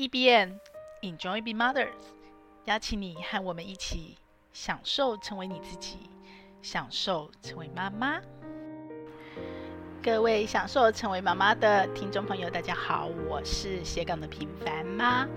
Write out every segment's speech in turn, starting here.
EBN Enjoy Be Mothers，邀请你和我们一起享受成为你自己，享受成为妈妈。各位享受成为妈妈的听众朋友，大家好，我是斜杠的平凡妈。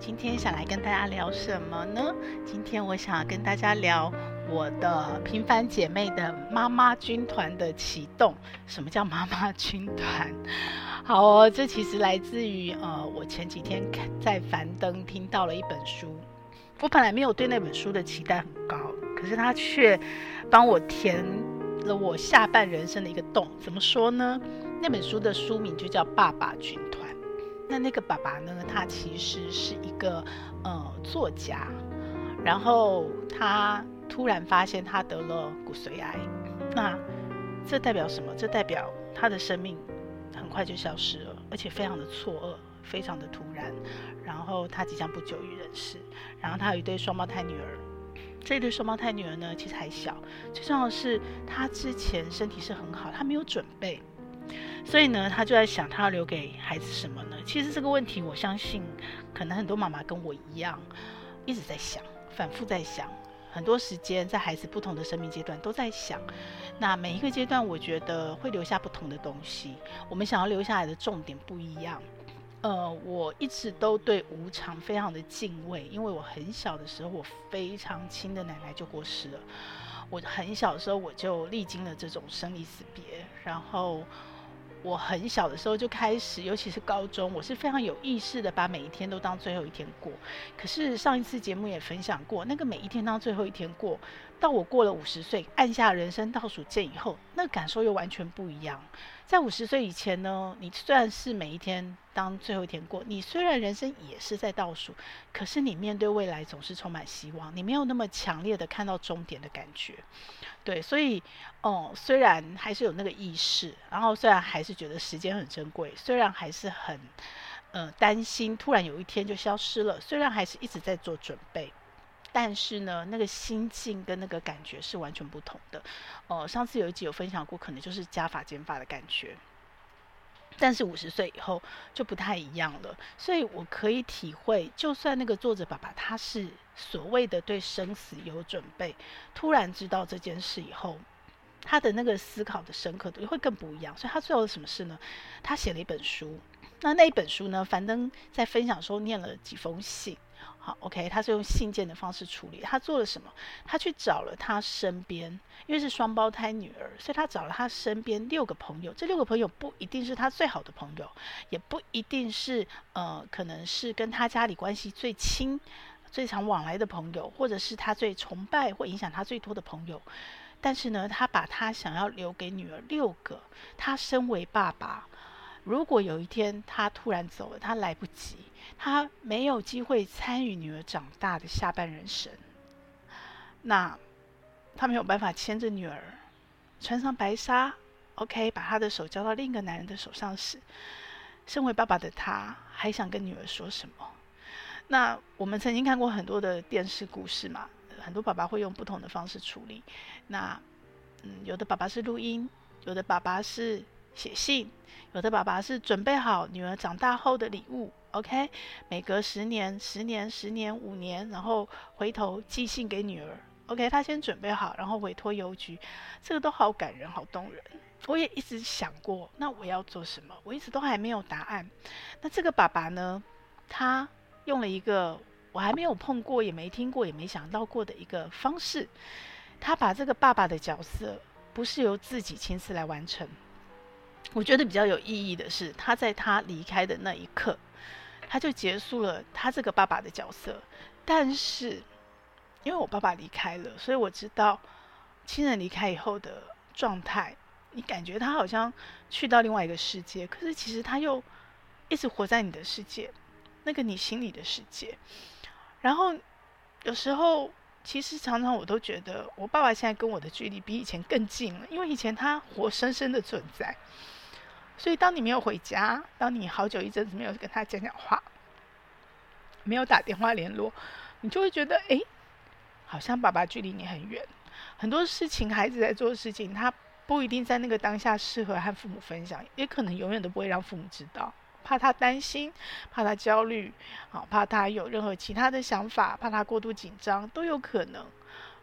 今天想来跟大家聊什么呢？今天我想跟大家聊我的平凡姐妹的妈妈军团的启动。什么叫妈妈军团？好哦，这其实来自于呃，我前几天看在樊登听到了一本书。我本来没有对那本书的期待很高，可是他却帮我填了我下半人生的一个洞。怎么说呢？那本书的书名就叫《爸爸军团》。那那个爸爸呢？他其实是一个呃作家，然后他突然发现他得了骨髓癌。那这代表什么？这代表他的生命很快就消失了，而且非常的错愕，非常的突然。然后他即将不久于人世。然后他有一对双胞胎女儿，这一对双胞胎女儿呢，其实还小。最重要的是，他之前身体是很好，他没有准备。所以呢，他就在想，他要留给孩子什么呢？其实这个问题，我相信可能很多妈妈跟我一样，一直在想，反复在想，很多时间在孩子不同的生命阶段都在想。那每一个阶段，我觉得会留下不同的东西。我们想要留下来的重点不一样。呃，我一直都对无常非常的敬畏，因为我很小的时候，我非常亲的奶奶就过世了。我很小的时候，我就历经了这种生离死别，然后。我很小的时候就开始，尤其是高中，我是非常有意识的把每一天都当最后一天过。可是上一次节目也分享过，那个每一天当最后一天过，到我过了五十岁，按下人生倒数键以后，那感受又完全不一样。在五十岁以前呢，你虽然是每一天当最后一天过，你虽然人生也是在倒数，可是你面对未来总是充满希望，你没有那么强烈的看到终点的感觉。对，所以哦，虽然还是有那个意识，然后虽然还是觉得时间很珍贵，虽然还是很呃担心突然有一天就消失了，虽然还是一直在做准备。但是呢，那个心境跟那个感觉是完全不同的。哦、上次有一集有分享过，可能就是加法减法的感觉。但是五十岁以后就不太一样了，所以我可以体会，就算那个作者爸爸他是所谓的对生死有准备，突然知道这件事以后，他的那个思考的深刻度会更不一样。所以他最后什么事呢？他写了一本书。那那一本书呢？樊登在分享的时候念了几封信。，OK，他是用信件的方式处理。他做了什么？他去找了他身边，因为是双胞胎女儿，所以他找了他身边六个朋友。这六个朋友不一定是他最好的朋友，也不一定是呃，可能是跟他家里关系最亲、最常往来的朋友，或者是他最崇拜或影响他最多的朋友。但是呢，他把他想要留给女儿六个。他身为爸爸，如果有一天他突然走了，他来不及。他没有机会参与女儿长大的下半人生，那他没有办法牵着女儿穿上白纱，OK，把他的手交到另一个男人的手上时，身为爸爸的他还想跟女儿说什么？那我们曾经看过很多的电视故事嘛，很多爸爸会用不同的方式处理。那嗯，有的爸爸是录音，有的爸爸是写信，有的爸爸是准备好女儿长大后的礼物。OK，每隔十年、十年、十年、五年，然后回头寄信给女儿。OK，他先准备好，然后委托邮局，这个都好感人、好动人。我也一直想过，那我要做什么？我一直都还没有答案。那这个爸爸呢？他用了一个我还没有碰过、也没听过、也没想到过的一个方式。他把这个爸爸的角色不是由自己亲自来完成。我觉得比较有意义的是，他在他离开的那一刻。他就结束了他这个爸爸的角色，但是因为我爸爸离开了，所以我知道亲人离开以后的状态。你感觉他好像去到另外一个世界，可是其实他又一直活在你的世界，那个你心里的世界。然后有时候，其实常常我都觉得我爸爸现在跟我的距离比以前更近了，因为以前他活生生的存在。所以，当你没有回家，当你好久一阵子没有跟他讲讲话，没有打电话联络，你就会觉得，哎，好像爸爸距离你很远。很多事情，孩子在做的事情，他不一定在那个当下适合和父母分享，也可能永远都不会让父母知道。怕他担心，怕他焦虑，好，怕他有任何其他的想法，怕他过度紧张都有可能。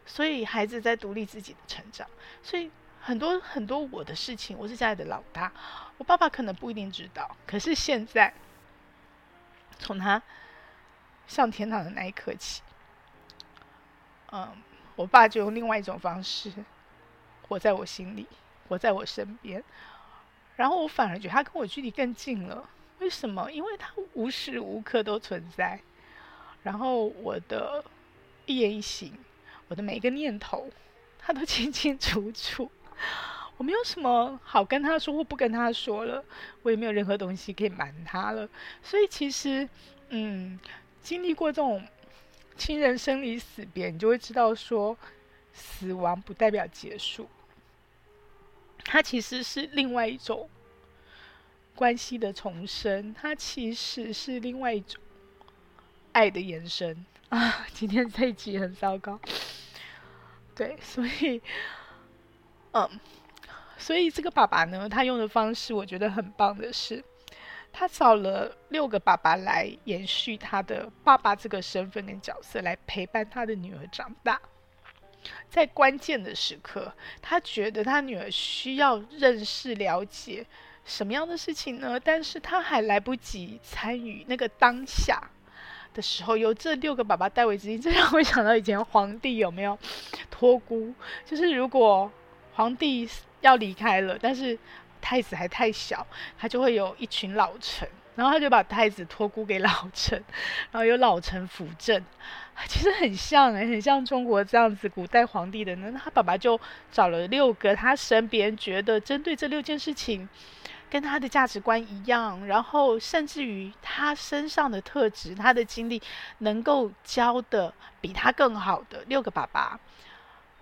所以孩子在独立自己的成长，所以很多很多我的事情，我是家里的老大，我爸爸可能不一定知道。可是现在，从他上天堂的那一刻起，嗯，我爸就用另外一种方式活在我心里，活在我身边。然后我反而觉得他跟我距离更近了。为什么？因为他无时无刻都存在。然后我的一言一行，我的每一个念头，他都清清楚楚。我没有什么好跟他说或不跟他说了，我也没有任何东西可以瞒他了。所以其实，嗯，经历过这种亲人生离死别，你就会知道说，死亡不代表结束。它其实是另外一种关系的重生，它其实是另外一种爱的延伸 啊！今天这一集很糟糕，对，所以，嗯，所以这个爸爸呢，他用的方式我觉得很棒的是，他找了六个爸爸来延续他的爸爸这个身份跟角色，来陪伴他的女儿长大。在关键的时刻，他觉得他女儿需要认识、了解什么样的事情呢？但是他还来不及参与那个当下的时候，由这六个爸爸代为执行。这让我想到以前皇帝有没有托孤？就是如果皇帝要离开了，但是太子还太小，他就会有一群老臣。然后他就把太子托孤给老臣，然后由老臣辅政，其实很像哎，很像中国这样子古代皇帝的呢。他爸爸就找了六个他身边觉得针对这六件事情跟他的价值观一样，然后甚至于他身上的特质、他的经历能够教的比他更好的六个爸爸，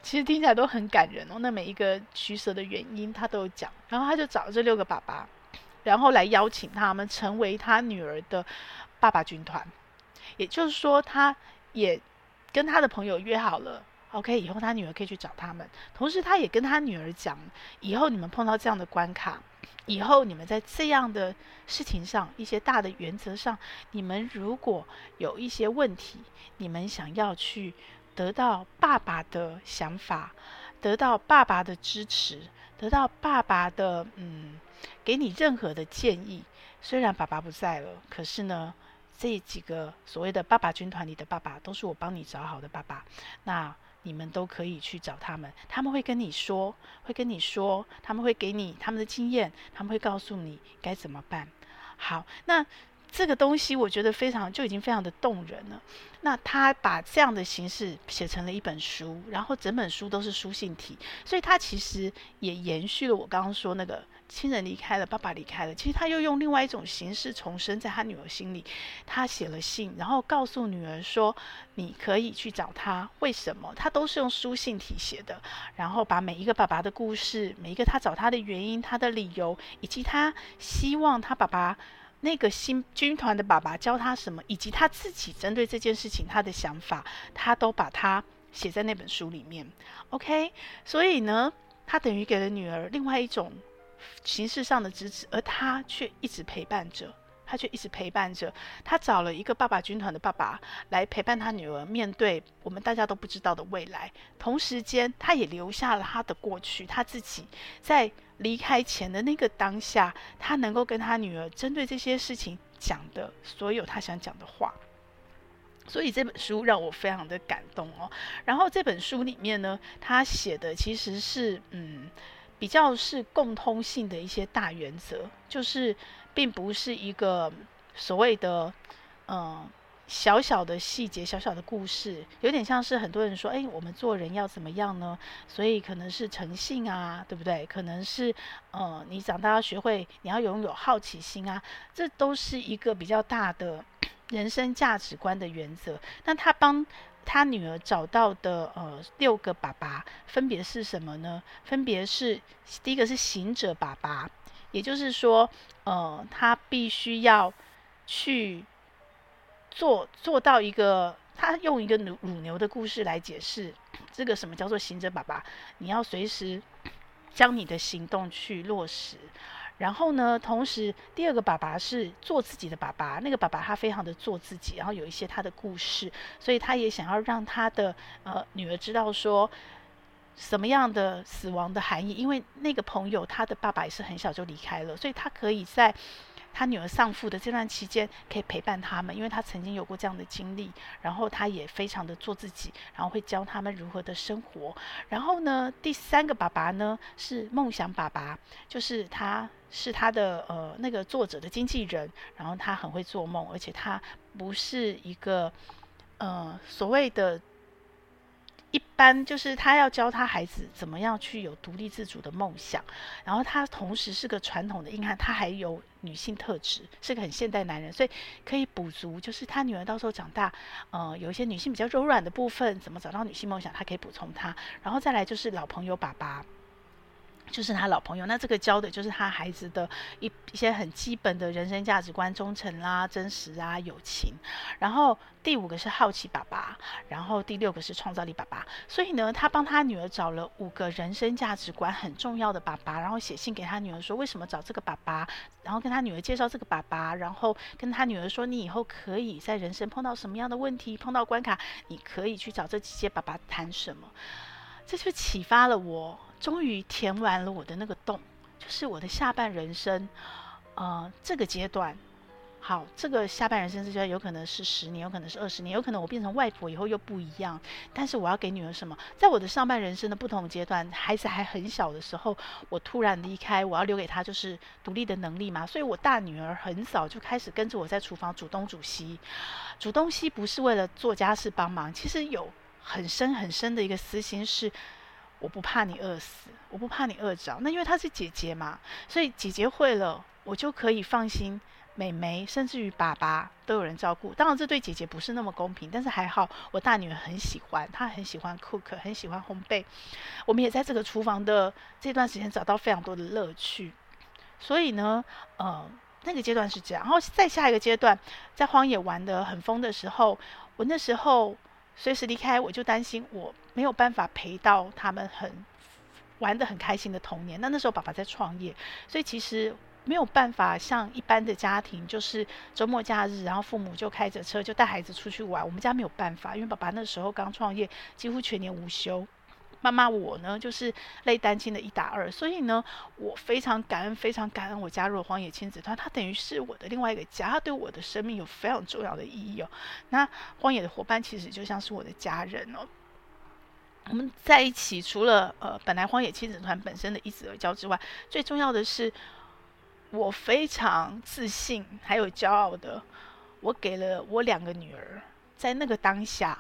其实听起来都很感人哦。那每一个取舍的原因他都有讲，然后他就找这六个爸爸。然后来邀请他们成为他女儿的爸爸军团，也就是说，他也跟他的朋友约好了，OK，以后他女儿可以去找他们。同时，他也跟他女儿讲，以后你们碰到这样的关卡，以后你们在这样的事情上，一些大的原则上，你们如果有一些问题，你们想要去得到爸爸的想法，得到爸爸的支持，得到爸爸的嗯。给你任何的建议，虽然爸爸不在了，可是呢，这几个所谓的爸爸军团里的爸爸，都是我帮你找好的爸爸。那你们都可以去找他们，他们会跟你说，会跟你说，他们会给你他们的经验，他们会告诉你该怎么办。好，那。这个东西我觉得非常就已经非常的动人了。那他把这样的形式写成了一本书，然后整本书都是书信体，所以他其实也延续了我刚刚说那个亲人离开了，爸爸离开了，其实他又用另外一种形式重生在他女儿心里。他写了信，然后告诉女儿说：“你可以去找他。”为什么？他都是用书信体写的，然后把每一个爸爸的故事，每一个他找他的原因、他的理由，以及他希望他爸爸。那个新军团的爸爸教他什么，以及他自己针对这件事情他的想法，他都把它写在那本书里面。OK，所以呢，他等于给了女儿另外一种形式上的支持，而他却一直陪伴着。他却一直陪伴着，他找了一个爸爸军团的爸爸来陪伴他女儿面对我们大家都不知道的未来。同时间，他也留下了他的过去，他自己在离开前的那个当下，他能够跟他女儿针对这些事情讲的所有他想讲的话。所以这本书让我非常的感动哦。然后这本书里面呢，他写的其实是嗯。比较是共通性的一些大原则，就是并不是一个所谓的嗯小小的细节、小小的故事，有点像是很多人说，哎，我们做人要怎么样呢？所以可能是诚信啊，对不对？可能是呃，你长大要学会，你要拥有好奇心啊，这都是一个比较大的人生价值观的原则。那他帮。他女儿找到的呃六个爸爸分别是什么呢？分别是第一个是行者爸爸，也就是说，呃，他必须要去做做到一个，他用一个乳乳牛的故事来解释这个什么叫做行者爸爸。你要随时将你的行动去落实，然后呢，同时第二个爸爸是做自己的爸爸，那个爸爸他非常的做自己，然后有一些他的故事，所以他也想要让他的呃女儿知道说什么样的死亡的含义，因为那个朋友他的爸爸也是很小就离开了，所以他可以在。他女儿丧父的这段期间，可以陪伴他们，因为他曾经有过这样的经历。然后他也非常的做自己，然后会教他们如何的生活。然后呢，第三个爸爸呢是梦想爸爸，就是他是他的呃那个作者的经纪人，然后他很会做梦，而且他不是一个呃所谓的。一般就是他要教他孩子怎么样去有独立自主的梦想，然后他同时是个传统的硬汉，他还有女性特质，是个很现代男人，所以可以补足，就是他女儿到时候长大，呃，有一些女性比较柔软的部分，怎么找到女性梦想，他可以补充他，然后再来就是老朋友爸爸。就是他老朋友，那这个教的就是他孩子的一一些很基本的人生价值观，忠诚啦、真实啊、友情。然后第五个是好奇爸爸，然后第六个是创造力爸爸。所以呢，他帮他女儿找了五个人生价值观很重要的爸爸，然后写信给他女儿说为什么找这个爸爸，然后跟他女儿介绍这个爸爸，然后跟他女儿说你以后可以在人生碰到什么样的问题，碰到关卡，你可以去找这几些爸爸谈什么。这就启发了我。终于填完了我的那个洞，就是我的下半人生，呃，这个阶段，好，这个下半人生这阶段有可能是十年，有可能是二十年，有可能我变成外婆以后又不一样。但是我要给女儿什么？在我的上半人生的不同阶段，孩子还很小的时候，我突然离开，我要留给她就是独立的能力嘛。所以我大女儿很早就开始跟着我在厨房煮东煮西，煮东西不是为了做家事帮忙，其实有很深很深的一个私心是。我不怕你饿死，我不怕你饿着。那因为她是姐姐嘛，所以姐姐会了，我就可以放心。妹妹甚至于爸爸都有人照顾。当然，这对姐姐不是那么公平，但是还好，我大女儿很喜欢，她很喜欢 cook，很喜欢烘焙。我们也在这个厨房的这段时间找到非常多的乐趣。所以呢，呃，那个阶段是这样。然后再下一个阶段，在荒野玩得很疯的时候，我那时候。随时离开，我就担心我没有办法陪到他们很玩的很开心的童年。那那时候爸爸在创业，所以其实没有办法像一般的家庭，就是周末假日，然后父母就开着车就带孩子出去玩。我们家没有办法，因为爸爸那时候刚创业，几乎全年无休。妈妈，我呢就是类单亲的一打二，所以呢，我非常感恩，非常感恩我加入了荒野亲子团，它等于是我的另外一个家，它对我的生命有非常重要的意义哦。那荒野的伙伴其实就像是我的家人哦。我们在一起，除了呃本来荒野亲子团本身的一子而教之外，最重要的是我非常自信还有骄傲的，我给了我两个女儿，在那个当下，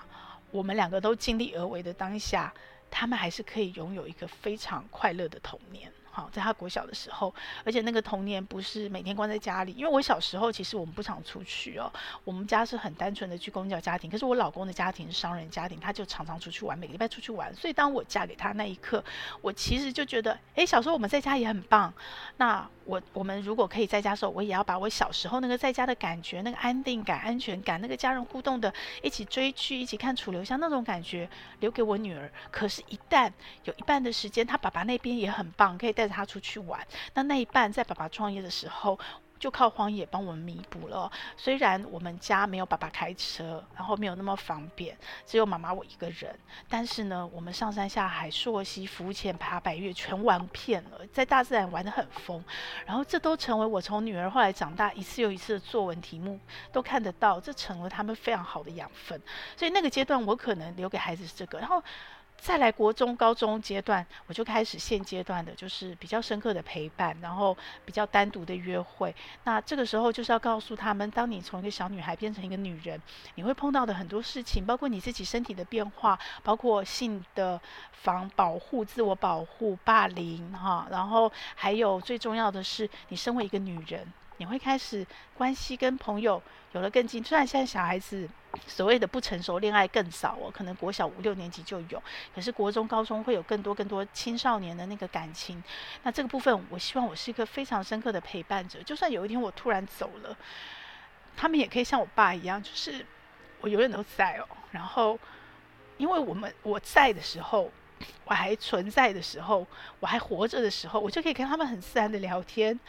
我们两个都尽力而为的当下。他们还是可以拥有一个非常快乐的童年。好，在他国小的时候，而且那个童年不是每天关在家里，因为我小时候其实我们不常出去哦，我们家是很单纯的去公教家庭，可是我老公的家庭是商人家庭，他就常常出去玩，每个礼拜出去玩，所以当我嫁给他那一刻，我其实就觉得，诶，小时候我们在家也很棒，那我我们如果可以在家的时候，我也要把我小时候那个在家的感觉，那个安定感、安全感，那个家人互动的，一起追剧、一起看楚留香那种感觉，留给我女儿。可是，一旦有一半的时间，他爸爸那边也很棒，可以带。带他出去玩，那那一半在爸爸创业的时候，就靠荒野帮我们弥补了。虽然我们家没有爸爸开车，然后没有那么方便，只有妈妈我一个人，但是呢，我们上山下海、溯溪、浮潜、爬百岳，全玩遍了，在大自然玩得很疯。然后这都成为我从女儿后来长大一次又一次的作文题目，都看得到，这成了他们非常好的养分。所以那个阶段，我可能留给孩子是这个，然后。再来国中、高中阶段，我就开始现阶段的，就是比较深刻的陪伴，然后比较单独的约会。那这个时候就是要告诉他们，当你从一个小女孩变成一个女人，你会碰到的很多事情，包括你自己身体的变化，包括性的防保护、自我保护、霸凌，哈，然后还有最重要的是，你身为一个女人。你会开始关系跟朋友有了更近，虽然现在小孩子所谓的不成熟恋爱更少哦，可能国小五六年级就有，可是国中、高中会有更多更多青少年的那个感情。那这个部分，我希望我是一个非常深刻的陪伴者。就算有一天我突然走了，他们也可以像我爸一样，就是我永远都在哦。然后，因为我们我在的时候，我还存在的时候，我还活着的时候，我就可以跟他们很自然的聊天，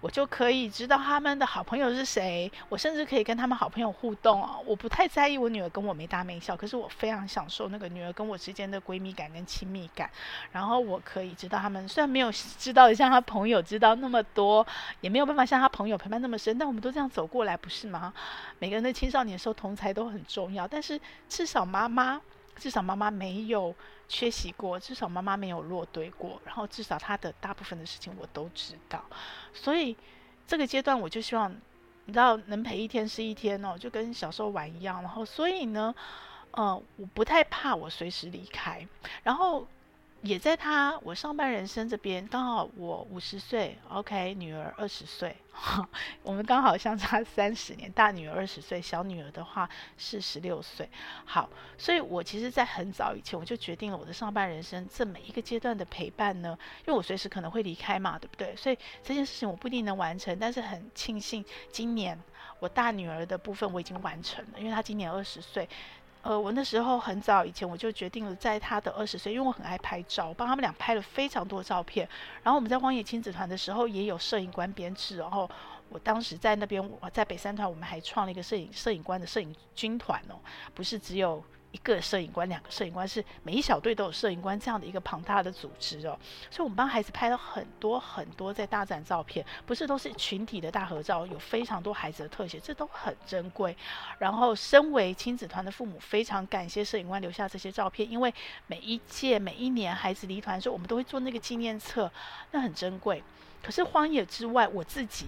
我就可以知道他们的好朋友是谁，我甚至可以跟他们好朋友互动啊。我不太在意我女儿跟我没大没小，可是我非常享受那个女儿跟我之间的闺蜜感跟亲密感。然后我可以知道他们虽然没有知道像他朋友知道那么多，也没有办法像他朋友陪伴那么深，但我们都这样走过来，不是吗？每个人的青少年时候同侪都很重要，但是至少妈妈。至少妈妈没有缺席过，至少妈妈没有落队过，然后至少她的大部分的事情我都知道，所以这个阶段我就希望，你知道能陪一天是一天哦，就跟小时候玩一样，然后所以呢，呃，我不太怕我随时离开，然后。也在他我上半人生这边，刚好我五十岁，OK，女儿二十岁，我们刚好相差三十年，大女儿二十岁，小女儿的话是十六岁。好，所以我其实，在很早以前我就决定了我的上半人生这每一个阶段的陪伴呢，因为我随时可能会离开嘛，对不对？所以这件事情我不一定能完成，但是很庆幸今年我大女儿的部分我已经完成了，因为她今年二十岁。呃，我那时候很早以前我就决定了，在他的二十岁，因为我很爱拍照，我帮他们俩拍了非常多照片。然后我们在荒野亲子团的时候也有摄影官编制，然后我当时在那边，我在北三团，我们还创了一个摄影摄影官的摄影军团哦，不是只有。一个摄影官，两个摄影官，是每一小队都有摄影官这样的一个庞大的组织哦。所以，我们帮孩子拍了很多很多在大展照片，不是都是群体的大合照，有非常多孩子的特写，这都很珍贵。然后，身为亲子团的父母，非常感谢摄影官留下这些照片，因为每一届、每一年孩子离团的时候，我们都会做那个纪念册，那很珍贵。可是，荒野之外，我自己，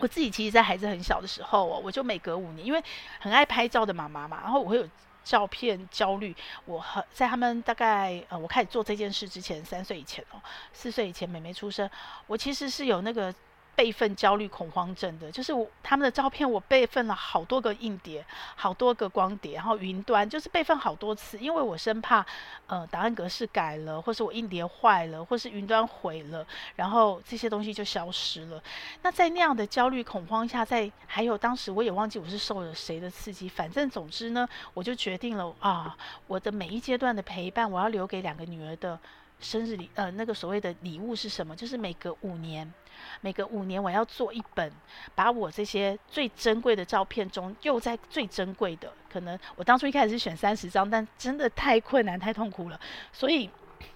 我自己其实，在孩子很小的时候哦，我就每隔五年，因为很爱拍照的妈妈嘛，然后我会有。照片焦虑，我很在他们大概呃，我开始做这件事之前，三岁以前哦，四岁以前，妹妹出生，我其实是有那个。备份焦虑恐慌症的，就是我他们的照片，我备份了好多个硬碟，好多个光碟，然后云端就是备份好多次，因为我生怕呃档案格式改了，或是我硬碟坏了，或是云端毁了，然后这些东西就消失了。那在那样的焦虑恐慌下，在还有当时我也忘记我是受了谁的刺激，反正总之呢，我就决定了啊，我的每一阶段的陪伴，我要留给两个女儿的生日礼，呃，那个所谓的礼物是什么？就是每隔五年。每隔五年，我要做一本，把我这些最珍贵的照片中，又在最珍贵的，可能我当初一开始是选三十张，但真的太困难、太痛苦了。所以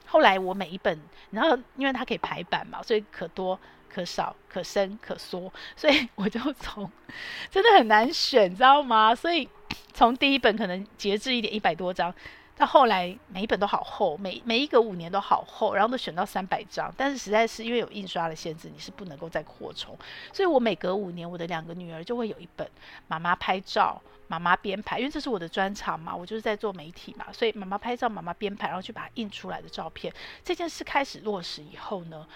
后来我每一本，然后因为它可以排版嘛，所以可多可少、可深可缩，所以 我就从真的很难选，知道吗？所以从第一本可能节制一点，一百多张。到后来每一本都好厚，每每一个五年都好厚，然后都选到三百张，但是实在是因为有印刷的限制，你是不能够再扩充。所以我每隔五年，我的两个女儿就会有一本妈妈拍照、妈妈编排，因为这是我的专长嘛，我就是在做媒体嘛，所以妈妈拍照、妈妈编排，然后去把它印出来的照片。这件事开始落实以后呢，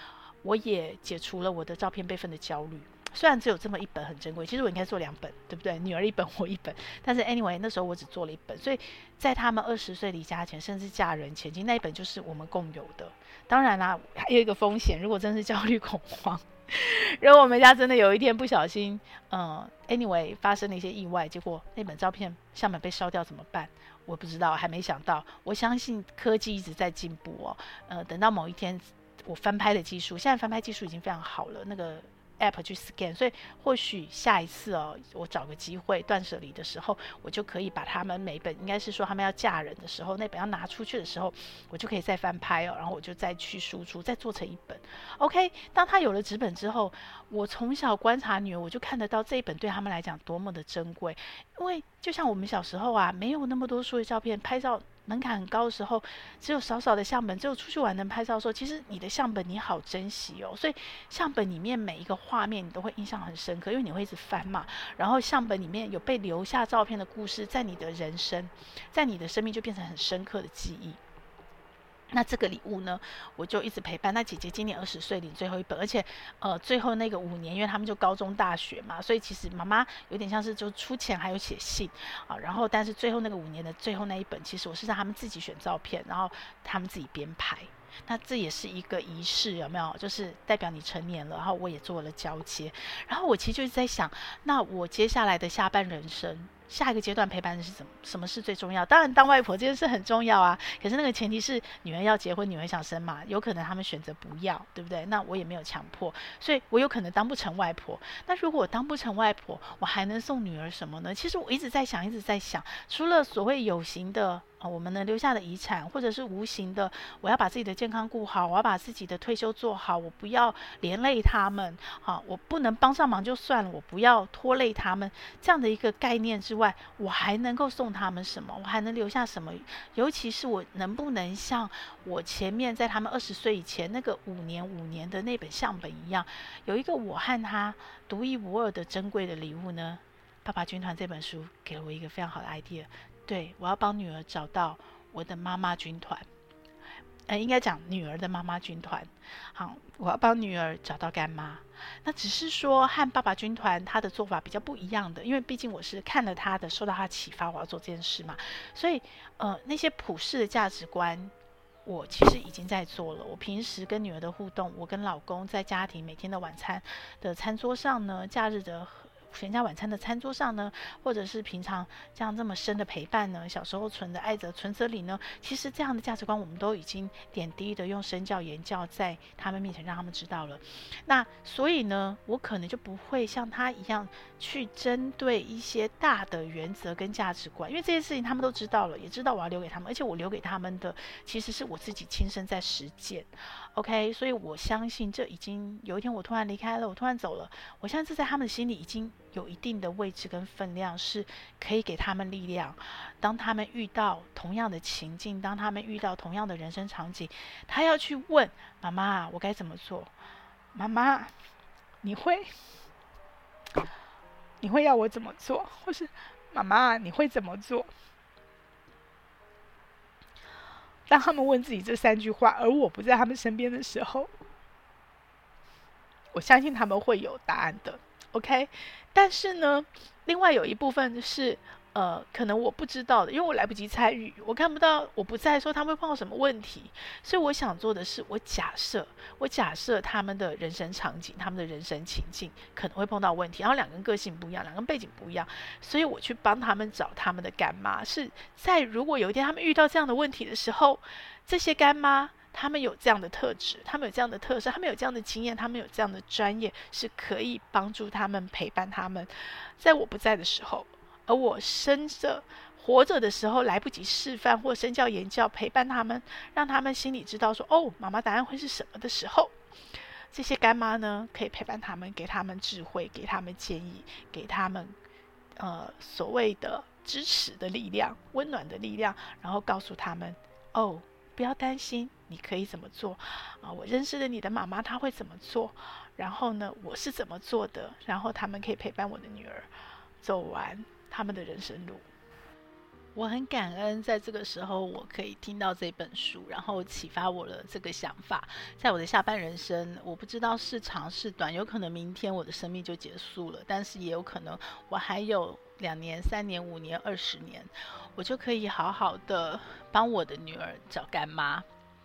我也解除了我的照片备份的焦虑。虽然只有这么一本很珍贵，其实我应该做两本，对不对？女儿一本，我一本。但是 anyway，那时候我只做了一本，所以在他们二十岁离家前，甚至嫁人前，其实那一本就是我们共有的。当然啦，还有一个风险，如果真是焦虑恐慌，如果我们家真的有一天不小心，嗯，anyway 发生了一些意外，结果那本照片相本被烧掉怎么办？我不知道，还没想到。我相信科技一直在进步哦。呃，等到某一天我翻拍的技术，现在翻拍技术已经非常好了，那个。App 去 scan，所以或许下一次哦，我找个机会断舍离的时候，我就可以把他们每本，应该是说他们要嫁人的时候，那本要拿出去的时候，我就可以再翻拍哦，然后我就再去输出，再做成一本。OK，当他有了纸本之后，我从小观察女儿，我就看得到这一本对他们来讲多么的珍贵，因为就像我们小时候啊，没有那么多数位照片拍照。门槛很高的时候，只有少少的相本，只有出去玩能拍照的时候，其实你的相本你好珍惜哦。所以相本里面每一个画面你都会印象很深刻，因为你会一直翻嘛。然后相本里面有被留下照片的故事，在你的人生，在你的生命就变成很深刻的记忆。那这个礼物呢，我就一直陪伴。那姐姐今年二十岁领最后一本，而且呃最后那个五年，因为他们就高中大学嘛，所以其实妈妈有点像是就出钱还有写信啊。然后但是最后那个五年的最后那一本，其实我是让他们自己选照片，然后他们自己编排。那这也是一个仪式，有没有？就是代表你成年了，然后我也做了交接。然后我其实就是在想，那我接下来的下半人生，下一个阶段陪伴的是什么？什么是最重要？当然，当外婆这件事很重要啊。可是那个前提是女儿要结婚，女儿想生嘛。有可能他们选择不要，对不对？那我也没有强迫，所以我有可能当不成外婆。那如果我当不成外婆，我还能送女儿什么呢？其实我一直在想，一直在想，除了所谓有形的。啊，我们能留下的遗产，或者是无形的，我要把自己的健康顾好，我要把自己的退休做好，我不要连累他们。好，我不能帮上忙就算了，我不要拖累他们。这样的一个概念之外，我还能够送他们什么？我还能留下什么？尤其是我能不能像我前面在他们二十岁以前那个五年五年的那本相本一样，有一个我和他独一无二的珍贵的礼物呢？爸爸军团这本书给了我一个非常好的 idea。对，我要帮女儿找到我的妈妈军团，呃，应该讲女儿的妈妈军团。好，我要帮女儿找到干妈。那只是说和爸爸军团他的做法比较不一样的，因为毕竟我是看了他的，受到他启发，我要做这件事嘛。所以，呃，那些普世的价值观，我其实已经在做了。我平时跟女儿的互动，我跟老公在家庭每天的晚餐的餐桌上呢，假日的。全家晚餐的餐桌上呢，或者是平常这样这么深的陪伴呢，小时候存的爱着存折里呢，其实这样的价值观我们都已经点滴的用身教言教在他们面前让他们知道了。那所以呢，我可能就不会像他一样去针对一些大的原则跟价值观，因为这些事情他们都知道了，也知道我要留给他们，而且我留给他们的其实是我自己亲身在实践。OK，所以我相信这已经有一天我突然离开了，我突然走了，我相信这在他们的心里已经有一定的位置跟分量，是可以给他们力量。当他们遇到同样的情境，当他们遇到同样的人生场景，他要去问妈妈：“我该怎么做？”妈妈，你会？你会要我怎么做？或是妈妈，你会怎么做？当他们问自己这三句话，而我不在他们身边的时候，我相信他们会有答案的。OK，但是呢，另外有一部分是。呃，可能我不知道的，因为我来不及参与，我看不到，我不在说他们会碰到什么问题，所以我想做的是，我假设，我假设他们的人生场景，他们的人生情境可能会碰到问题，然后两个人个性不一样，两个人背景不一样，所以我去帮他们找他们的干妈，是在如果有一天他们遇到这样的问题的时候，这些干妈他们有这样的特质，他们有这样的特色，他们有这样的经验，他们有这样的专业，是可以帮助他们陪伴他们，在我不在的时候。而我生着活着的时候来不及示范或身教言教陪伴他们，让他们心里知道说哦，妈妈答案会是什么的时候，这些干妈呢可以陪伴他们，给他们智慧，给他们建议，给他们呃所谓的支持的力量、温暖的力量，然后告诉他们哦，不要担心，你可以怎么做啊？我认识的你的妈妈她会怎么做？然后呢，我是怎么做的？然后他们可以陪伴我的女儿走完。他们的人生路，我很感恩，在这个时候我可以听到这本书，然后启发我的这个想法。在我的下半人生，我不知道是长是短，有可能明天我的生命就结束了，但是也有可能我还有两年、三年、五年、二十年，我就可以好好的帮我的女儿找干妈。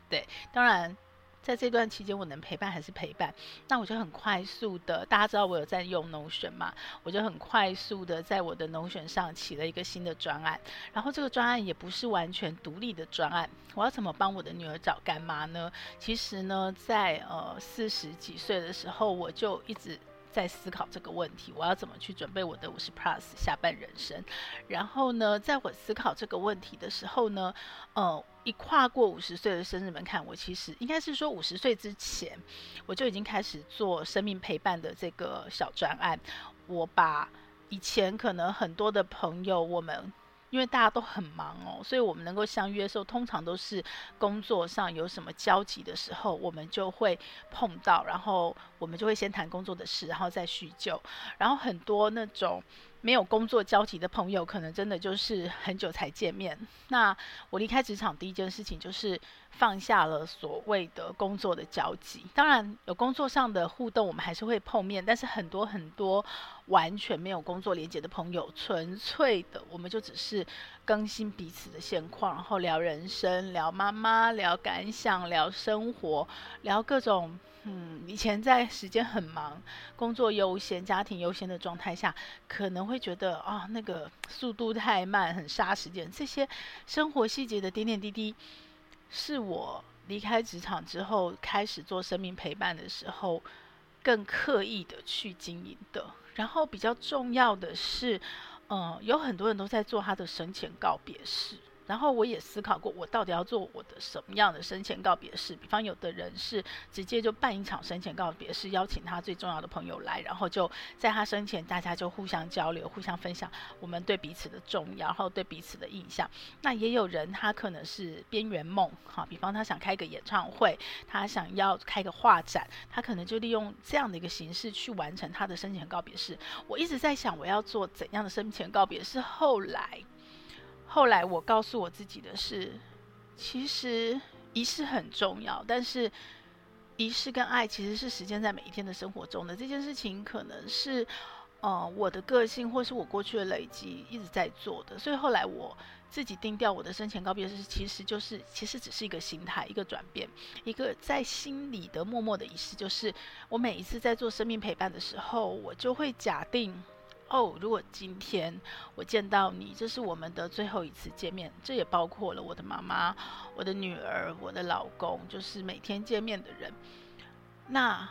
对，当然。在这段期间，我能陪伴还是陪伴？那我就很快速的，大家知道我有在用 Notion 嘛？我就很快速的在我的 Notion 上起了一个新的专案。然后这个专案也不是完全独立的专案。我要怎么帮我的女儿找干妈呢？其实呢，在呃四十几岁的时候，我就一直。在思考这个问题，我要怎么去准备我的五十 plus 下半人生？然后呢，在我思考这个问题的时候呢，呃，一跨过五十岁的生日门槛，我其实应该是说五十岁之前，我就已经开始做生命陪伴的这个小专案。我把以前可能很多的朋友，我们。因为大家都很忙哦，所以我们能够相约的时候，通常都是工作上有什么交集的时候，我们就会碰到，然后我们就会先谈工作的事，然后再叙旧。然后很多那种没有工作交集的朋友，可能真的就是很久才见面。那我离开职场第一件事情就是放下了所谓的工作的交集。当然有工作上的互动，我们还是会碰面，但是很多很多。完全没有工作连接的朋友，纯粹的，我们就只是更新彼此的现况，然后聊人生，聊妈妈，聊感想，聊生活，聊各种。嗯，以前在时间很忙、工作优先、家庭优先的状态下，可能会觉得啊，那个速度太慢，很杀时间。这些生活细节的点点滴滴，是我离开职场之后开始做生命陪伴的时候，更刻意的去经营的。然后比较重要的是，嗯，有很多人都在做他的生前告别式。然后我也思考过，我到底要做我的什么样的生前告别式？比方有的人是直接就办一场生前告别式，邀请他最重要的朋友来，然后就在他生前，大家就互相交流、互相分享我们对彼此的重要，然后对彼此的印象。那也有人他可能是边缘梦，哈，比方他想开个演唱会，他想要开个画展，他可能就利用这样的一个形式去完成他的生前告别式。我一直在想，我要做怎样的生前告别式？后来。后来我告诉我自己的是，其实仪式很重要，但是仪式跟爱其实是实践在每一天的生活中的这件事情，可能是呃我的个性或是我过去的累积一直在做的。所以后来我自己定调我的生前告别式，其实就是其实只是一个心态，一个转变，一个在心里的默默的仪式，就是我每一次在做生命陪伴的时候，我就会假定。哦，如果今天我见到你，这是我们的最后一次见面，这也包括了我的妈妈、我的女儿、我的老公，就是每天见面的人。那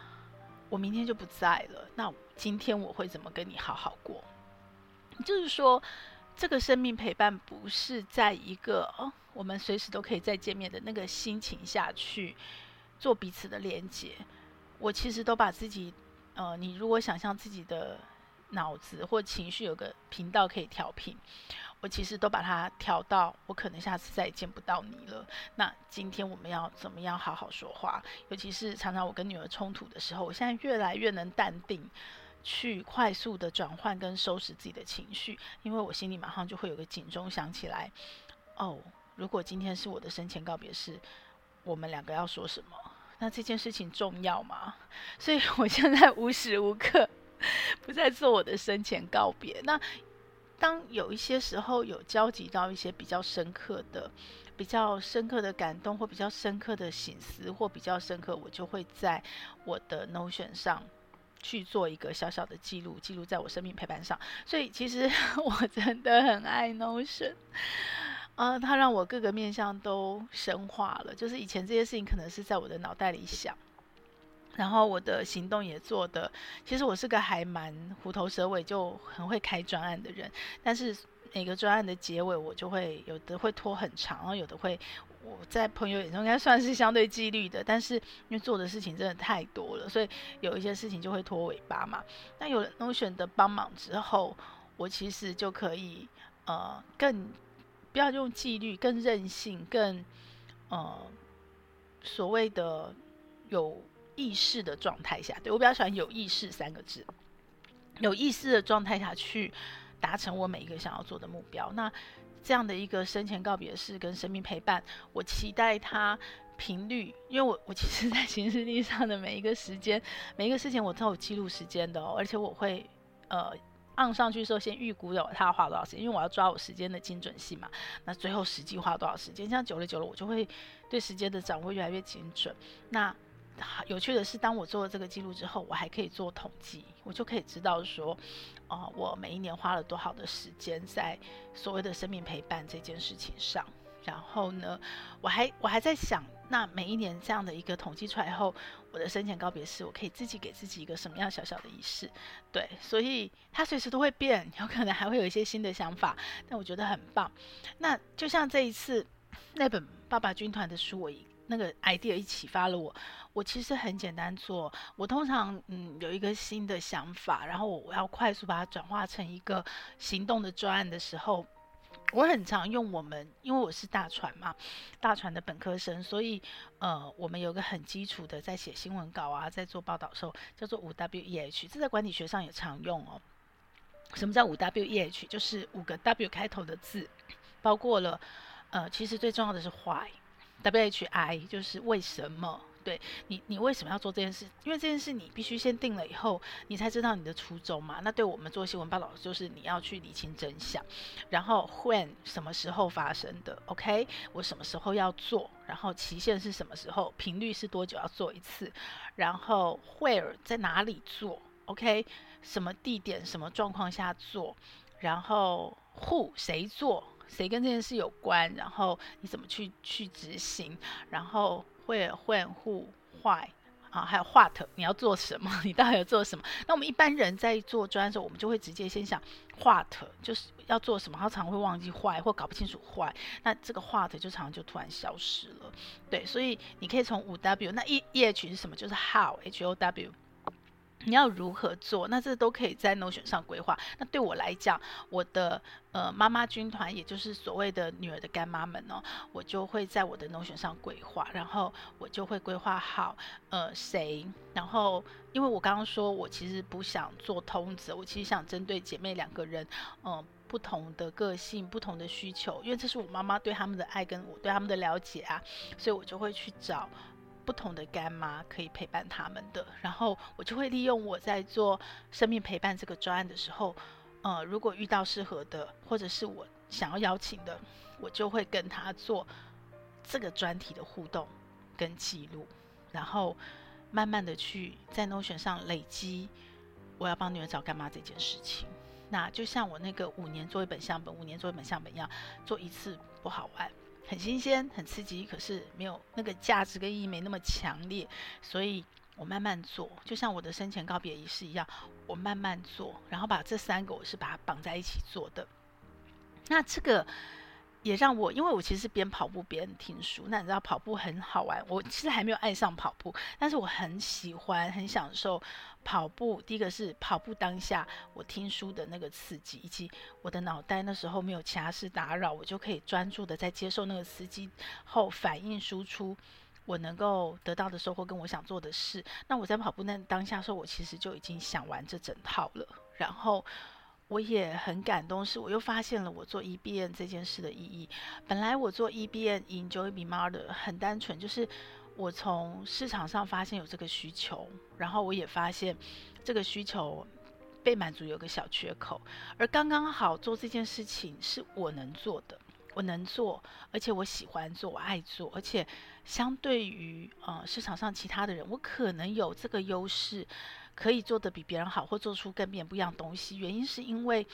我明天就不在了，那今天我会怎么跟你好好过？就是说，这个生命陪伴不是在一个哦，我们随时都可以再见面的那个心情下去做彼此的连接。我其实都把自己，呃，你如果想象自己的。脑子或情绪有个频道可以调频，我其实都把它调到我可能下次再也见不到你了。那今天我们要怎么样好好说话？尤其是常常我跟女儿冲突的时候，我现在越来越能淡定，去快速的转换跟收拾自己的情绪，因为我心里马上就会有个警钟响起来。哦，如果今天是我的生前告别式，我们两个要说什么？那这件事情重要吗？所以我现在无时无刻。不再做我的生前告别。那当有一些时候有交集到一些比较深刻的、比较深刻的感动，或比较深刻的醒思，或比较深刻，我就会在我的 Notion 上去做一个小小的记录，记录在我生命陪伴上。所以其实 我真的很爱 Notion，啊，它让我各个面向都深化了。就是以前这些事情可能是在我的脑袋里想。然后我的行动也做的，其实我是个还蛮虎头蛇尾，就很会开专案的人。但是每个专案的结尾，我就会有的会拖很长，然后有的会我在朋友眼中应该算是相对纪律的。但是因为做的事情真的太多了，所以有一些事情就会拖尾巴嘛。那有了 Notion 的帮忙之后，我其实就可以呃更不要用纪律，更任性，更呃所谓的有。意识的状态下，对，我比较喜欢“有意识”三个字。有意识的状态下去达成我每一个想要做的目标。那这样的一个生前告别式跟生命陪伴，我期待它频率，因为我 我其实，在行事历上的每一个时间、每一个事情，我都有记录时间的哦。而且我会呃按上去的时候，先预估了它要花多少时间，因为我要抓我时间的精准性嘛。那最后实际花多少时间？这样久了久了，我就会对时间的掌握越来越精准。那有趣的是，当我做了这个记录之后，我还可以做统计，我就可以知道说，哦、我每一年花了多少的时间在所谓的生命陪伴这件事情上。然后呢，我还我还在想，那每一年这样的一个统计出来后，我的生前告别式，我可以自己给自己一个什么样小小的仪式？对，所以它随时都会变，有可能还会有一些新的想法，但我觉得很棒。那就像这一次那本《爸爸军团》的书，我一。那个 idea 一启发了我，我其实很简单做，我通常嗯有一个新的想法，然后我要快速把它转化成一个行动的专案的时候，我很常用我们，因为我是大传嘛，大传的本科生，所以呃我们有个很基础的在写新闻稿啊，在做报道的时候叫做五 W E H，这在管理学上也常用哦。什么叫五 W E H？就是五个 W 开头的字，包括了呃其实最重要的是 Why。W H I 就是为什么对你，你为什么要做这件事？因为这件事你必须先定了以后，你才知道你的初衷嘛。那对我们做新闻报道，就是你要去理清真相。然后 when 什么时候发生的？OK，我什么时候要做？然后期限是什么时候？频率是多久要做一次？然后 where 在哪里做？OK，什么地点？什么状况下做？然后 who 谁做？谁跟这件事有关？然后你怎么去去执行？然后 where when who why 啊，还有 what 你要做什么？你到底要做什么？那我们一般人在做专案的时候，我们就会直接先想 what 就是要做什么，然后常会忘记坏或搞不清楚坏那这个 what 就常常就突然消失了。对，所以你可以从五 W，那 E E H 是什么？就是 how H O W。你要如何做？那这都可以在 Notion 上规划。那对我来讲，我的呃妈妈军团，也就是所谓的女儿的干妈们哦，我就会在我的 Notion 上规划，然后我就会规划好呃谁，然后因为我刚刚说我其实不想做通子，我其实想针对姐妹两个人，嗯、不同的个性、不同的需求，因为这是我妈妈对他们的爱跟我对他们的了解啊，所以我就会去找。不同的干妈可以陪伴他们的，然后我就会利用我在做生命陪伴这个专案的时候，呃，如果遇到适合的，或者是我想要邀请的，我就会跟他做这个专题的互动跟记录，然后慢慢的去在 Notion 上累积我要帮女儿找干妈这件事情。那就像我那个五年做一本相本，五年做一本相本一样，做一次不好玩。很新鲜，很刺激，可是没有那个价值跟意义没那么强烈，所以我慢慢做，就像我的生前告别仪式一样，我慢慢做，然后把这三个我是把它绑在一起做的。那这个也让我，因为我其实边跑步边听书，那你知道跑步很好玩，我其实还没有爱上跑步，但是我很喜欢，很享受。跑步，第一个是跑步当下我听书的那个刺激，以及我的脑袋那时候没有其他事打扰，我就可以专注的在接受那个刺激后反应输出，我能够得到的收获跟我想做的事。那我在跑步那当下时候，我其实就已经想完这整套了。然后我也很感动，是我又发现了我做 E B N 这件事的意义。本来我做 EBN Enjoy Be Mother 很单纯，就是。我从市场上发现有这个需求，然后我也发现这个需求被满足有个小缺口，而刚刚好做这件事情是我能做的，我能做，而且我喜欢做，我爱做，而且相对于呃市场上其他的人，我可能有这个优势，可以做得比别人好，或做出跟别人不一样东西。原因是因为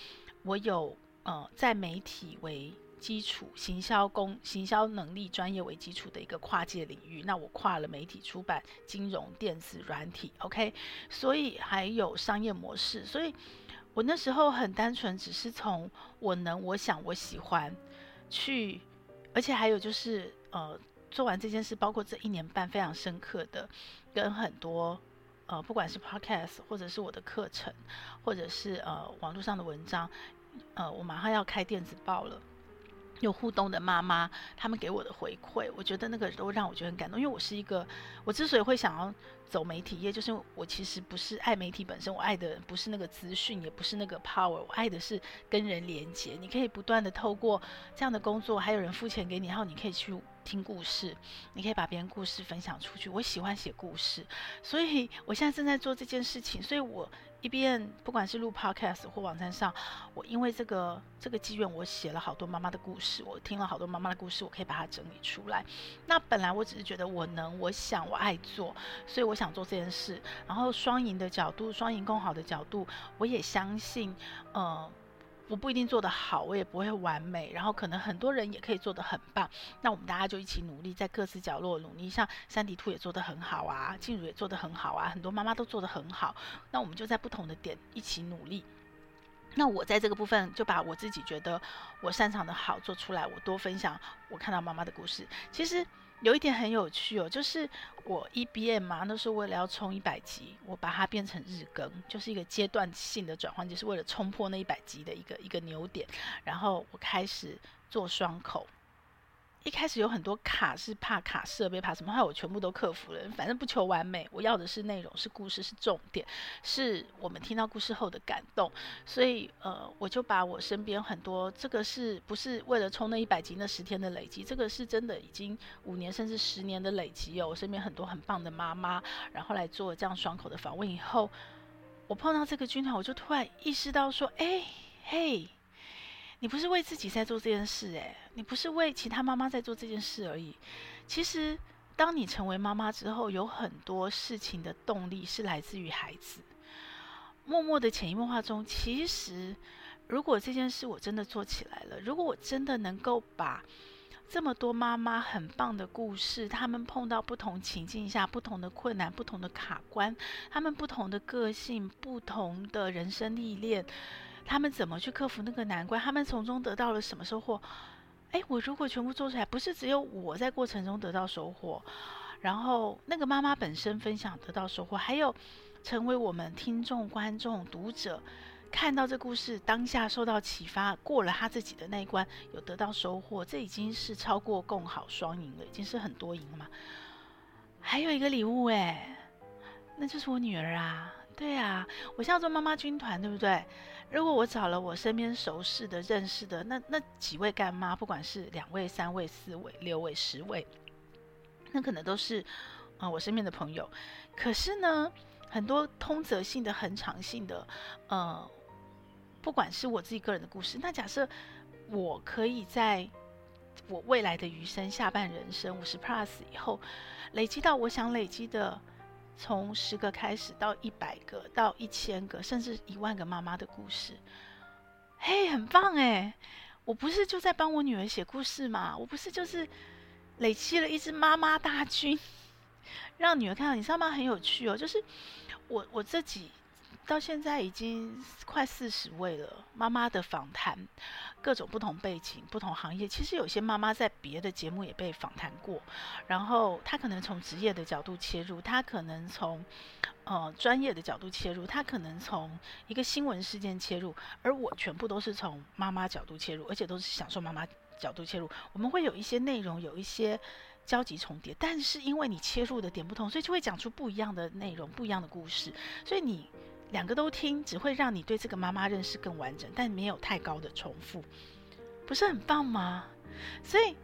我有呃在媒体为基础行销工行销能力专业为基础的一个跨界领域，那我跨了媒体出版、金融、电子、软体，OK，所以还有商业模式，所以我那时候很单纯，只是从我能、我想、我喜欢去，而且还有就是呃，做完这件事，包括这一年半非常深刻的跟很多呃，不管是 Podcast 或者是我的课程，或者是呃网络上的文章，呃，我马上要开电子报了。有互动的妈妈，他们给我的回馈，我觉得那个都让我觉得很感动。因为我是一个，我之所以会想要走媒体业，就是我其实不是爱媒体本身，我爱的不是那个资讯，也不是那个 power，我爱的是跟人连接。你可以不断的透过这样的工作，还有人付钱给你，然后你可以去听故事，你可以把别人故事分享出去。我喜欢写故事，所以我现在正在做这件事情，所以我。一边不管是录 podcast 或网站上，我因为这个这个机缘，我写了好多妈妈的故事，我听了好多妈妈的故事，我可以把它整理出来。那本来我只是觉得我能，我想，我爱做，所以我想做这件事。然后双赢的角度，双赢共好的角度，我也相信，呃。我不一定做得好，我也不会完美，然后可能很多人也可以做得很棒。那我们大家就一起努力，在各自角落努力。像珊迪兔也做得很好啊，静茹也做得很好啊，很多妈妈都做得很好。那我们就在不同的点一起努力。那我在这个部分就把我自己觉得我擅长的好做出来，我多分享我看到妈妈的故事。其实。有一点很有趣哦，就是我 EBM 嘛，那时候为了要冲一百级，我把它变成日更，就是一个阶段性的转换，就是为了冲破那一百级的一个一个牛点。然后我开始做双口一开始有很多卡是怕卡设备，怕什么，后来我全部都克服了。反正不求完美，我要的是内容，是故事，是重点，是我们听到故事后的感动。所以呃，我就把我身边很多，这个是不是为了冲那一百集那十天的累积？这个是真的已经五年甚至十年的累积哦。我身边很多很棒的妈妈，然后来做这样双口的访问以后，我碰到这个军团，我就突然意识到说，哎，嘿。你不是为自己在做这件事，诶，你不是为其他妈妈在做这件事而已。其实，当你成为妈妈之后，有很多事情的动力是来自于孩子。默默的潜移默化中，其实，如果这件事我真的做起来了，如果我真的能够把这么多妈妈很棒的故事，他们碰到不同情境下不同的困难、不同的卡关，他们不同的个性、不同的人生历练。他们怎么去克服那个难关？他们从中得到了什么收获？诶，我如果全部做出来，不是只有我在过程中得到收获，然后那个妈妈本身分享得到收获，还有成为我们听众、观众、读者看到这故事当下受到启发，过了他自己的那一关，有得到收获，这已经是超过共好双赢了，已经是很多赢了嘛。还有一个礼物，诶，那就是我女儿啊。对啊，我现在做妈妈军团，对不对？如果我找了我身边熟识的、认识的那那几位干妈，不管是两位、三位、四位、六位、十位，那可能都是啊、呃、我身边的朋友。可是呢，很多通则性的、恒常性的，呃，不管是我自己个人的故事，那假设我可以在我未来的余生、下半人生五十 plus 以后，累积到我想累积的。从十个开始到一百个，到一千个，甚至一万个妈妈的故事，嘿，很棒哎！我不是就在帮我女儿写故事吗？我不是就是累积了一支妈妈大军，让女儿看到。你知道吗？很有趣哦，就是我我自己。到现在已经快四十位了，妈妈的访谈，各种不同背景、不同行业。其实有些妈妈在别的节目也被访谈过，然后她可能从职业的角度切入，她可能从呃专业的角度切入，她可能从一个新闻事件切入，而我全部都是从妈妈角度切入，而且都是享受妈妈角度切入。我们会有一些内容，有一些交集重叠，但是因为你切入的点不同，所以就会讲出不一样的内容、不一样的故事，所以你。两个都听，只会让你对这个妈妈认识更完整，但没有太高的重复，不是很棒吗？所以，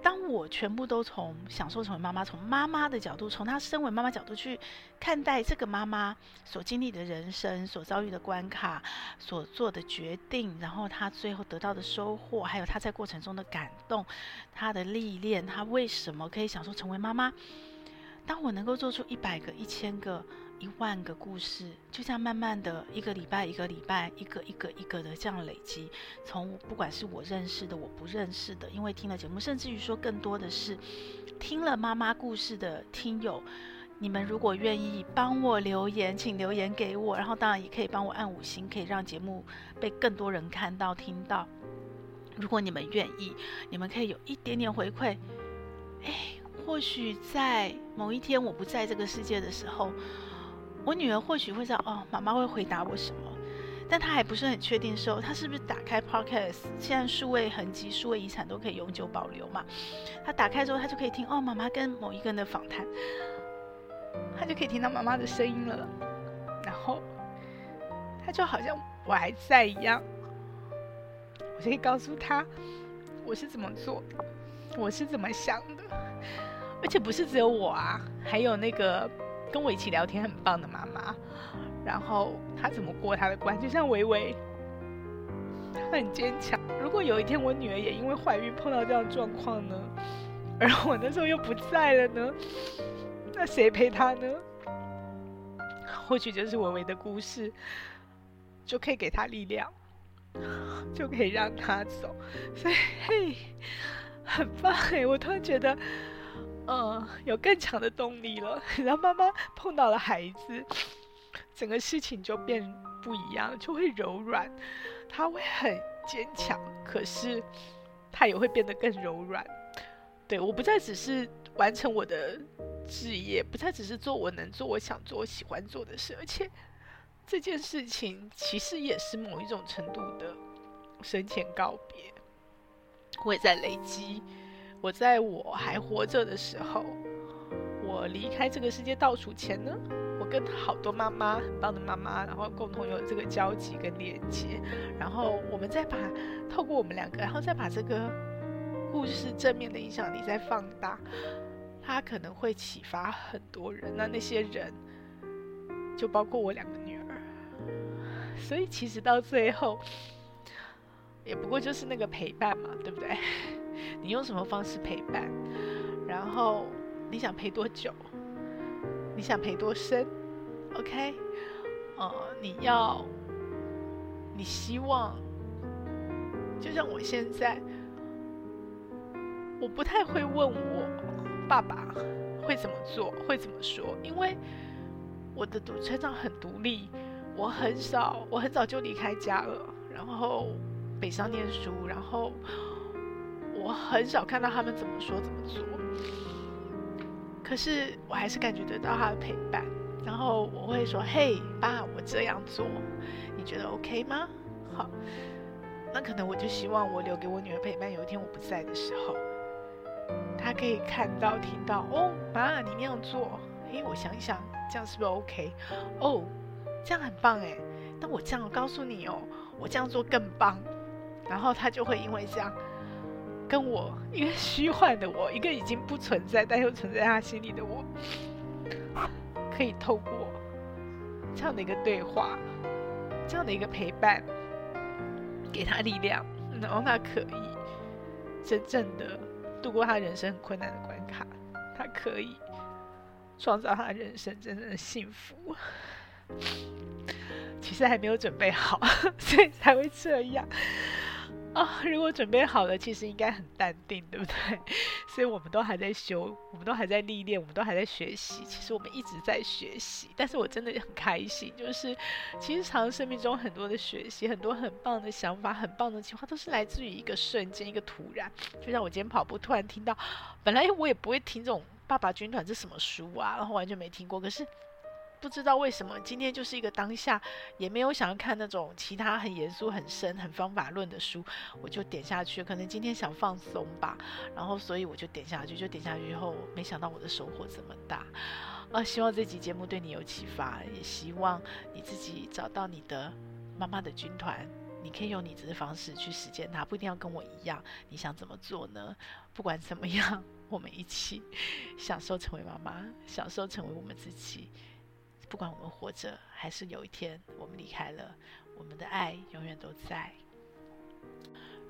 当我全部都从享受成为妈妈，从妈妈的角度，从她身为妈妈角度去看待这个妈妈所经历的人生、所遭遇的关卡、所做的决定，然后她最后得到的收获，还有她在过程中的感动、她的历练，她为什么可以享受成为妈妈？当我能够做出一百个、一千个。一万个故事，就这样慢慢的一个礼拜一个礼拜，一个一个一个的这样累积。从不管是我认识的，我不认识的，因为听了节目，甚至于说更多的是听了妈妈故事的听友，你们如果愿意帮我留言，请留言给我，然后当然也可以帮我按五星，可以让节目被更多人看到听到。如果你们愿意，你们可以有一点点回馈。哎，或许在某一天我不在这个世界的时候。我女儿或许会知道哦，妈妈会回答我什么，但她还不是很确定的时候，她是不是打开 Podcast？现在数位痕迹、数位遗产都可以永久保留嘛？她打开之后，她就可以听哦，妈妈跟某一个人的访谈，她就可以听到妈妈的声音了。然后，她就好像我还在一样，我就可以告诉她我是怎么做的，我是怎么想的，而且不是只有我啊，还有那个。跟我一起聊天很棒的妈妈，然后她怎么过她的关？就像维维，她很坚强。如果有一天我女儿也因为怀孕碰到这样状况呢？而我那时候又不在了呢？那谁陪她呢？或许就是维维的故事，就可以给她力量，就可以让她走。所以嘿，很棒哎！我突然觉得。嗯，有更强的动力了。然后妈妈碰到了孩子，整个事情就变不一样，就会柔软。她会很坚强，可是她也会变得更柔软。对，我不再只是完成我的职业，不再只是做我能做、我想做、我喜欢做的事，而且这件事情其实也是某一种程度的生前告别。我也在累积。我在我还活着的时候，我离开这个世界倒数前呢，我跟好多妈妈，很棒的妈妈，然后共同有这个交集跟连接，然后我们再把透过我们两个，然后再把这个故事正面的影响力再放大，它可能会启发很多人。那那些人就包括我两个女儿，所以其实到最后。也不过就是那个陪伴嘛，对不对？你用什么方式陪伴？然后你想陪多久？你想陪多深？OK？呃，你要，你希望，就像我现在，我不太会问我爸爸会怎么做，会怎么说，因为我的独成长很独立，我很少，我很早就离开家了，然后。北上念书，然后我很少看到他们怎么说怎么做，可是我还是感觉得到他的陪伴。然后我会说：“嘿，爸，我这样做，你觉得 OK 吗？”好，那可能我就希望我留给我女儿陪伴。有一天我不在的时候，她可以看到、听到：“哦，妈，你那样做，嘿，我想一想，这样是不是 OK？哦，这样很棒哎。那我这样告诉你哦，我这样做更棒。”然后她就会因为这样，跟我一个虚幻的我，一个已经不存在但又存在他心里的我，可以透过这样的一个对话，这样的一个陪伴，给他力量，然后他可以真正的度过他人生很困难的关卡，他可以创造他人生真正的幸福。其实还没有准备好，所以才会这样。啊、如果准备好了，其实应该很淡定，对不对？所以我们都还在修，我们都还在历练，我们都还在学习。其实我们一直在学习，但是我真的很开心，就是其实常生命中很多的学习，很多很棒的想法，很棒的计划，都是来自于一个瞬间，一个突然。就像我今天跑步，突然听到，本来我也不会听这种爸爸军团这什么书啊，然后完全没听过，可是。不知道为什么今天就是一个当下，也没有想要看那种其他很严肃、很深、很方法论的书，我就点下去。可能今天想放松吧，然后所以我就点下去。就点下去以后，没想到我的收获这么大。啊，希望这集节目对你有启发，也希望你自己找到你的妈妈的军团，你可以用你自己的方式去实践它，不一定要跟我一样。你想怎么做呢？不管怎么样，我们一起 享受成为妈妈，享受成为我们自己。不管我们活着，还是有一天我们离开了，我们的爱永远都在。